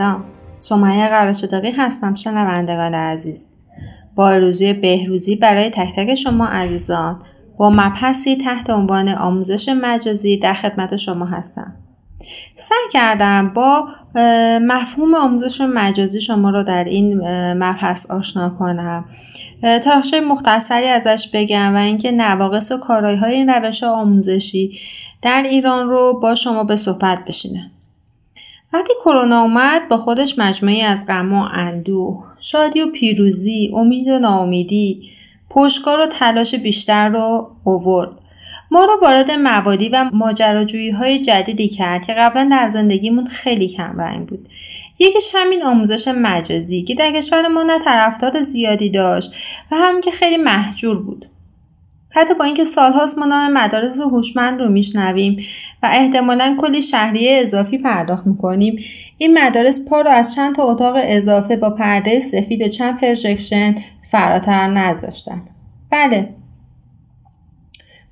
سلام. سمیه قراشداقی هستم شنوندگان عزیز. با روزی بهروزی برای تک تک شما عزیزان با مبحثی تحت عنوان آموزش مجازی در خدمت شما هستم. سعی کردم با مفهوم آموزش مجازی شما رو در این مبحث آشنا کنم. تاخشه مختصری ازش بگم و اینکه نواقص و کارایی های این روش آموزشی در ایران رو با شما به صحبت بشینم وقتی کرونا اومد با خودش مجموعی از غم و اندوه شادی و پیروزی امید و ناامیدی پشتکار و تلاش بیشتر رو اوورد ما رو وارد مبادی و ماجراجویی های جدیدی کرد که قبلا در زندگیمون خیلی کم رنگ بود. یکیش همین آموزش مجازی که در کشور ما نه طرفدار زیادی داشت و هم که خیلی محجور بود. حتی با اینکه سالهاست ما نام مدارس هوشمند رو میشنویم و احتمالا کلی شهریه اضافی پرداخت می‌کنیم. این مدارس پا رو از چند تا اتاق اضافه با پرده سفید و چند پرژکشن فراتر نذاشتن. بله.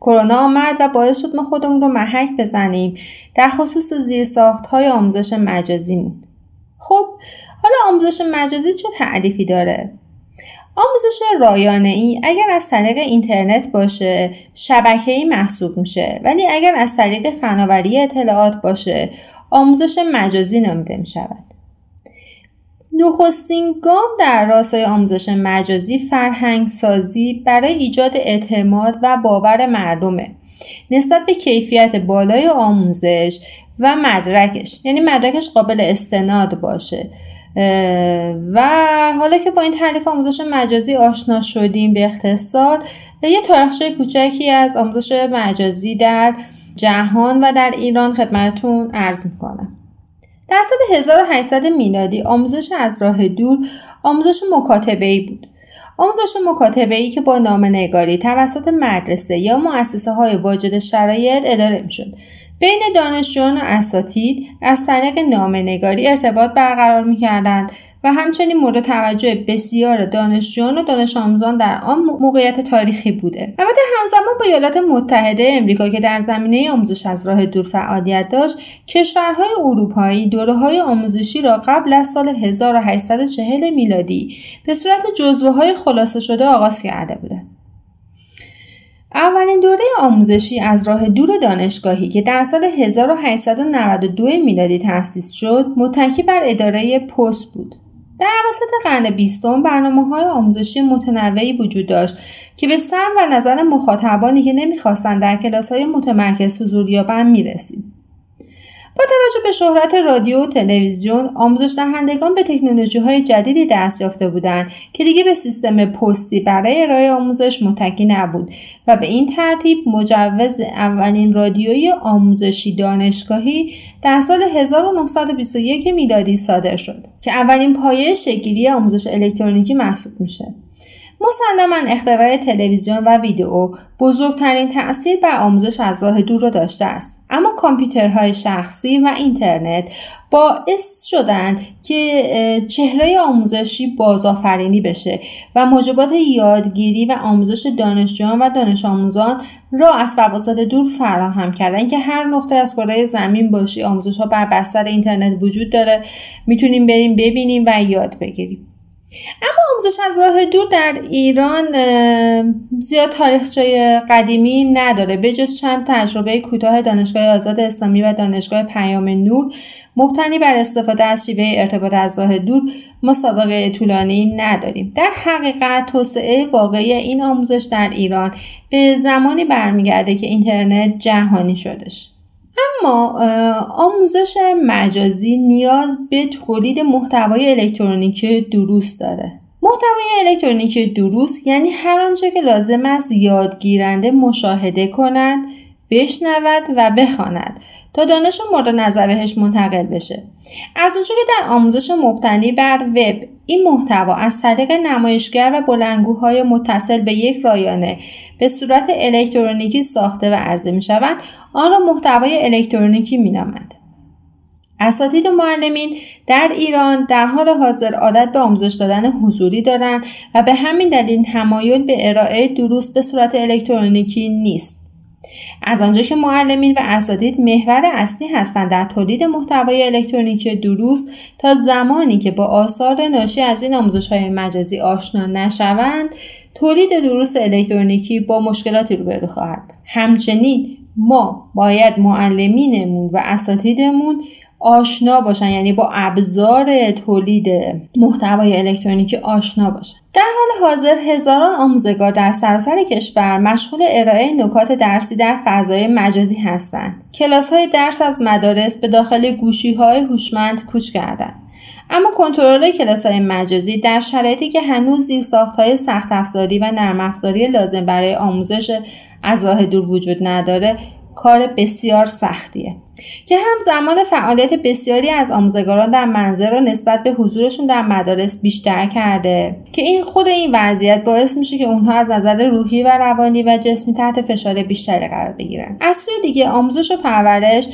کرونا آمد و باعث شد ما خودمون رو محک بزنیم. در خصوص زیرساخت های آموزش مجازیمون. خب حالا آموزش مجازی چه تعریفی داره؟ آموزش رایانه ای اگر از طریق اینترنت باشه شبکه ای محسوب میشه. ولی اگر از طریق فناوری اطلاعات باشه آموزش مجازی نامیده می شود. نخستین گام در راستای آموزش مجازی فرهنگ سازی برای ایجاد اعتماد و باور مردمه. نسبت به کیفیت بالای آموزش و مدرکش یعنی مدرکش قابل استناد باشه. و حالا که با این تعریف آموزش مجازی آشنا شدیم به اختصار یه تاریخچه کوچکی از آموزش مجازی در جهان و در ایران خدمتتون عرض می‌کنم. در سال 1800 میلادی آموزش از راه دور آموزش مکاتبه ای بود. آموزش مکاتبه ای که با نام نگاری توسط مدرسه یا مؤسسه های واجد شرایط اداره می شد بین دانشجویان و اساتید از طریق نگاری ارتباط برقرار می‌کردند و همچنین مورد توجه بسیار دانشجویان و دانش آموزان در آن موقعیت تاریخی بوده. البته همزمان با ایالات متحده امریکا که در زمینه آموزش از راه دور فعالیت داشت کشورهای اروپایی دوره های آموزشی را قبل از سال 1840 میلادی به صورت جزوه های خلاصه شده آغاز کرده بودند. اولین دوره آموزشی از راه دور دانشگاهی که در سال 1892 میلادی تأسیس شد متکی بر اداره پست بود. در عواسط قرن بیستم برنامه های آموزشی متنوعی وجود داشت که به سر و نظر مخاطبانی که نمی‌خواستند در کلاس های متمرکز حضور یابند می‌رسید. با توجه به شهرت رادیو و تلویزیون آموزش دهندگان به تکنولوژی های جدیدی دست یافته بودند که دیگه به سیستم پستی برای ارائه آموزش متکی نبود و به این ترتیب مجوز اولین رادیوی آموزشی دانشگاهی در سال 1921 میلادی صادر شد که اولین پایه شکلی آموزش الکترونیکی محسوب میشه. مسلما اختراع تلویزیون و ویدئو بزرگترین تأثیر بر آموزش از راه دور را داشته است. اما کامپیوترهای شخصی و اینترنت باعث شدند که چهره آموزشی بازآفرینی بشه و موجبات یادگیری و آموزش دانشجویان و دانش آموزان را از فواصل دور فراهم کردن که هر نقطه از کره زمین باشی آموزش ها بر بستر اینترنت وجود داره. می‌تونیم بریم ببینیم و یاد بگیریم. اما آموزش از راه دور در ایران زیاد تاریخچه قدیمی نداره. جز چند تجربه کوتاه دانشگاه آزاد اسلامی و دانشگاه پیام نور مبتنی بر استفاده از شیوه ارتباط از راه دور مسابقه طولانی نداریم. در حقیقت توسعه واقعی این آموزش در ایران به زمانی برمیگرده که اینترنت جهانی شدش اما آموزش مجازی نیاز به تولید محتوای الکترونیکی دروست داره. محتوای الکترونیکی درست یعنی هر آنچه که لازم است یادگیرنده مشاهده کند بشنود و بخواند تا دانش مورد نظر بهش منتقل بشه. از اونجا که در آموزش مبتنی بر وب این محتوا از طریق نمایشگر و بلنگوهای متصل به یک رایانه به صورت الکترونیکی ساخته و عرضه می شوند آن را محتوای الکترونیکی می نامند. اساتید و معلمین در ایران در حال حاضر عادت به آموزش دادن حضوری دارند و به همین دلیل تمایل به ارائه دروس به صورت الکترونیکی نیست. از آنجا که معلمین و اساتید محور اصلی هستند در تولید محتوای الکترونیکی دروس تا زمانی که با آثار ناشی از این آموزش های مجازی آشنا نشوند تولید دروس الکترونیکی با مشکلاتی روبرو خواهد. همچنین ما باید معلمینمون و اساتیدمون آشنا باشن یعنی با ابزار تولید محتوای الکترونیکی آشنا باشن. در حال حاضر هزاران آموزگار در سراسر کشور مشغول ارائه نکات درسی در فضای مجازی هستند. کلاس های درس از مدارس به داخل گوشی های هوشمند کوچ کردند اما کنترل کلاس های مجازی در شرایطی که هنوز زیرساخت های سخت افزاری و نرم افزاری لازم برای آموزش از راه دور وجود نداره کار بسیار سختیه. که هم زمان فعالیت بسیاری از آموزگاران در منزل را نسبت به حضورشون در مدارس بیشتر کرده. که این خود این وضعیت باعث میشه که اونها از نظر روحی و روانی و جسمی تحت فشار بیشتری قرار بگیرن. از سوی دیگه آموزش و پرورش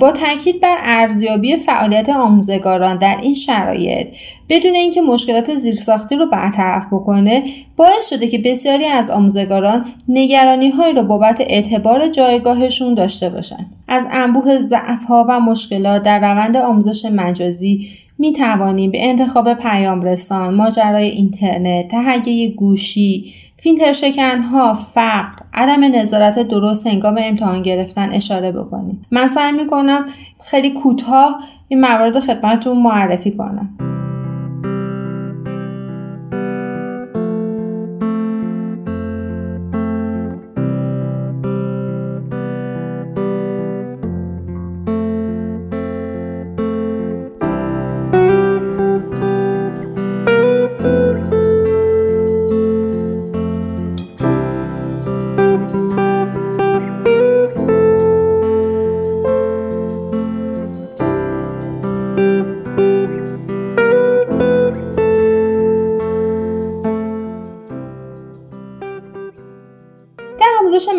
با تاکید بر ارزیابی فعالیت آموزگاران در این شرایط بدون اینکه مشکلات زیرساختی رو برطرف بکنه باعث شده که بسیاری از آموزگاران نگرانی رو بابت اعتبار جایگاهشون داشته باشن. از انبوه ضعف ها و مشکلات در روند آموزش مجازی می توانیم به انتخاب پیام رسان، ماجرای اینترنت، تهیه گوشی، فیلتر ها، فقر، عدم نظارت درست هنگام امتحان گرفتن اشاره بکنیم. من سعی می کنم خیلی کوتاه این موارد خدمتتون معرفی کنم.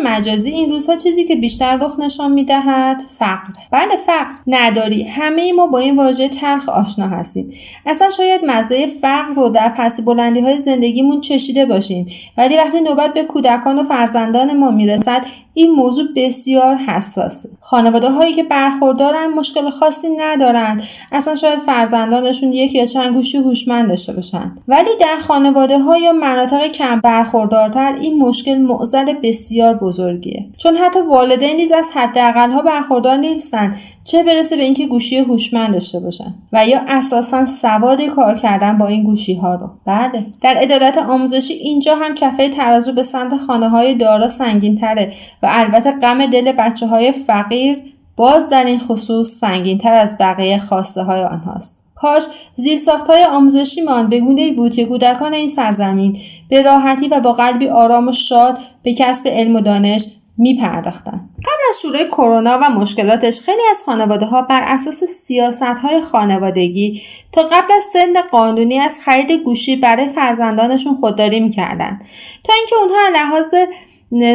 مجازی این روزها چیزی که بیشتر رخ نشان می‌دهد؟ فقر. بله فقر. نداری. همه ما با این واژه تلخ آشنا هستیم. اصلا شاید مزه فقر رو در پس بلندی های زندگیمون چشیده باشیم. ولی وقتی نوبت به کودکان و فرزندان ما می‌رسد این موضوع بسیار حساسه. خانواده هایی که برخوردارن مشکل خاصی ندارن. اصلا شاید فرزندانشون یک یا چند گوشی هوشمند داشته باشن. ولی در خانواده ها یا مناطق کم برخوردارتر این مشکل معضل بسیار بزرگیه. چون حتی والدین نیز از حداقل ها برخوردار نیستند چه برسه به اینکه گوشی هوشمند داشته باشن. و یا اساسا سواد کار کردن با این گوشی ها رو. بله. در عدالت آموزشی اینجا هم کفه ترازو به سمت خانه های دارا سنگین تره و البته غم دل بچه های فقیر باز در این خصوص سنگین تر از بقیه خواسته های آنهاست کاش زیرساخت های آموزشیمان به گونه بود که کودکان این سرزمین به راحتی و با قلبی آرام و شاد به کسب علم و دانش می پرداختن. قبل از شروع کرونا و مشکلاتش خیلی از خانواده ها بر اساس سیاست های خانوادگی تا قبل از سن قانونی از خرید گوشی برای فرزندانشون خودداری می‌کردن تا اینکه اونها لحاظ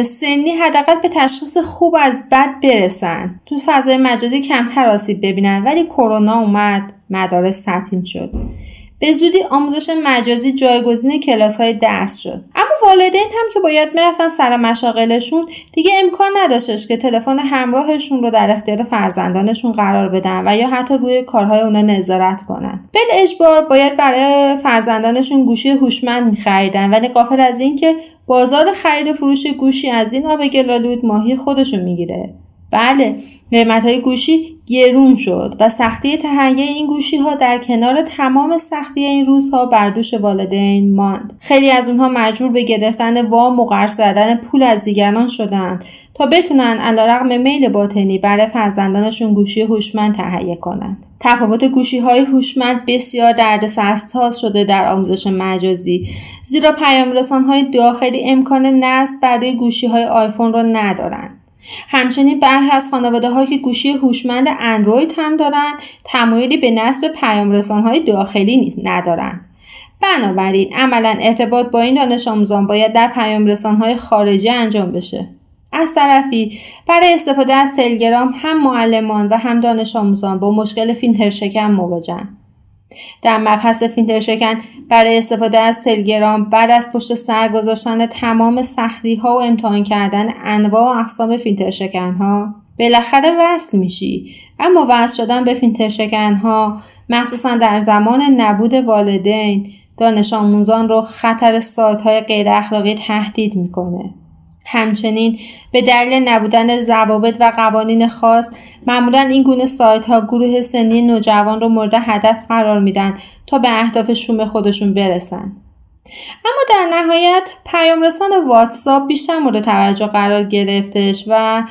سنی حداقل به تشخیص خوب از بد برسن. تو فضای مجازی کمتر آسیب ببینن ولی کرونا اومد مدارس تعطیل شد. به زودی آموزش مجازی جایگزین کلاس های درس شد. اما والدین هم که باید می‌رفتن سر مشاغلشون دیگه امکان نداشتش که تلفن همراهشون رو در اختیار فرزندانشون قرار بدن و یا حتی روی کارهای اونا نظارت کنن. بل اجبار باید برای فرزندانشون گوشی هوشمند میخریدن ولی قافل از اینکه بازار خرید و فروش گوشی از این آب گلالود ماهی خودشو می‌گیره. بله قیمت های گوشی گرون شد و سختی تهیه این گوشی ها در کنار تمام سختی این روزها بر دوش والدین ماند. خیلی از اونها مجبور به گرفتن وام و قرض زدن پول از دیگران شدند تا بتونن علیرغم میل باطنی برای فرزندانشون گوشی هوشمند تهیه کنند. تفاوت گوشی های هوشمند بسیار درد سرساز شده در آموزش مجازی زیرا پیام های داخلی امکان نصب برای گوشی های آیفون را ندارند. همچنین برخی از خانواده که گوشی هوشمند اندروید هم دارند تمایلی به نصب پیام های داخلی نیز ندارند. بنابراین عملا ارتباط با این دانش آموزان باید در پیام های خارجی انجام بشه. از طرفی برای استفاده از تلگرام هم معلمان و هم دانش آموزان با مشکل فیلتر شکن مواجهند در مبحث فیلتر شکن برای استفاده از تلگرام بعد از پشت سر گذاشتن تمام سختی ها و امتحان کردن انواع و اقسام فیلتر شکن ها بالاخره وصل میشی. اما وصل شدن به فیلتر شکن ها مخصوصا در زمان نبود والدین دانش آموزان رو خطر سایت های غیر اخلاقی تهدید می‌کنه. همچنین به دلیل نبودن ضوابط و قوانین خاص معمولا این گونه سایت ها گروه سنی نوجوان رو مورد هدف قرار میدن تا به اهداف شوم خودشون برسن. اما در نهایت پیام رسان واتساپ بیشتر مورد توجه قرار گرفتش و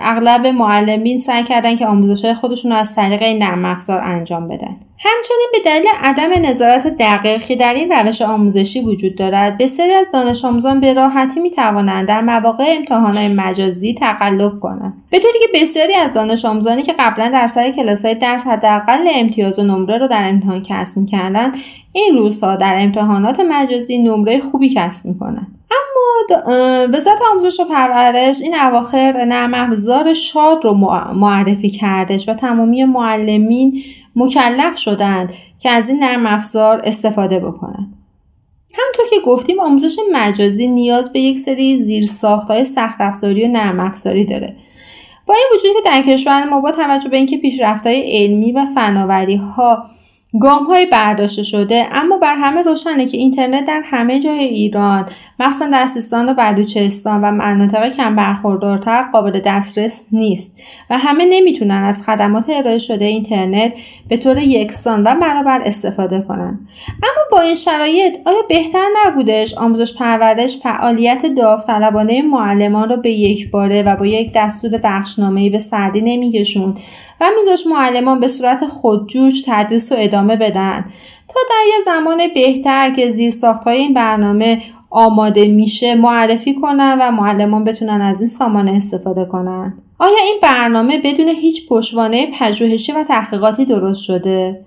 اغلب معلمین سعی کردن که آموزش خودشون رو از طریق این نرم انجام بدن. همچنین به دلیل عدم نظارت دقیق که در این روش آموزشی وجود دارد بسیاری از دانش آموزان به راحتی می توانند در مواقع امتحانات مجازی تقلب کنند. به طوری که بسیاری از دانش آموزانی که قبلا در سر کلاس های درس حداقل امتیاز و نمره رو در امتحان کسب می‌کردند این روزها در امتحانات مجازی نمره خوبی کسب می‌کنند. اما وزارت آموزش و پرورش این اواخر نرم افزار شاد رو معرفی کردش و تمامی معلمین مکلف شدند که از این نرم افزار استفاده بکنند. همونطور که گفتیم آموزش مجازی نیاز به یک سری زیرساخت های سخت افزاری و نرم افزاری داره. با این وجودی که در کشور ما با توجه به اینکه پیشرفت های علمی و فناوری ها گام های برداشته شده اما بر همه روشنه که اینترنت در همه جای ایران مخصوصا در سیستان و بلوچستان و مناطق کم برخوردارتر قابل دسترس نیست و همه نمی‌تونن از خدمات ارائه شده اینترنت به طور یکسان و برابر استفاده کنند اما با این شرایط آیا بهتر نبودش آموزش پرورش فعالیت داوطلبانه معلمان را به یک باره و با یک دستور بخشنامه به سردی نمیکشوند و میذاش معلمان به صورت خودجوش تدریس و ادامه بدن. تا در یه زمان بهتر که زیر های این برنامه آماده میشه معرفی کنن و معلمان بتونن از این سامانه استفاده کنن. آیا این برنامه بدون هیچ پشتوانه پژوهشی و تحقیقاتی درست شده؟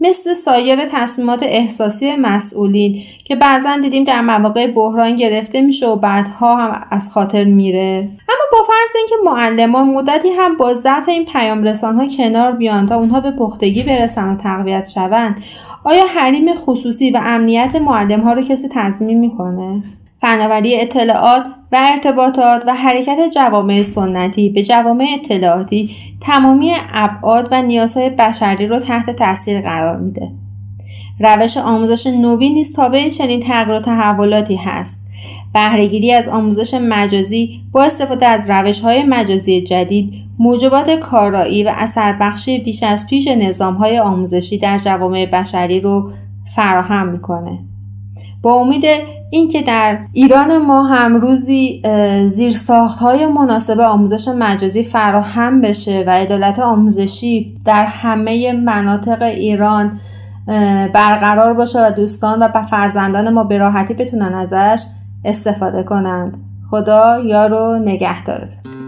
مثل سایر تصمیمات احساسی مسئولین که بعضا دیدیم در مواقع بحران گرفته میشه و بعدها هم از خاطر میره. با فرض اینکه معلمان مدتی هم با ضعف این پیام ها کنار بیان تا اونها به پختگی برسن و تقویت شوند آیا حریم خصوصی و امنیت معلم ها رو کسی تضمین می‌کنه؟ فناوری اطلاعات و ارتباطات و حرکت جوامع سنتی به جوامع اطلاعاتی تمامی ابعاد و نیازهای بشری را تحت تاثیر قرار میده. روش آموزش نوین نیز تابع چنین تغییر و تحولاتی هست. بهرهگیری از آموزش مجازی با استفاده از روش های مجازی جدید موجبات کارایی و اثر بخشی بیش از پیش نظام های آموزشی در جوامع بشری رو فراهم می‌کنه. با امید اینکه در ایران ما هم روزی زیرساخت های مناسب آموزش مجازی فراهم بشه و عدالت آموزشی در همه مناطق ایران برقرار باشه و دوستان و فرزندان ما به راحتی بتونن ازش استفاده کنند. خدا یارو نگهدارتون.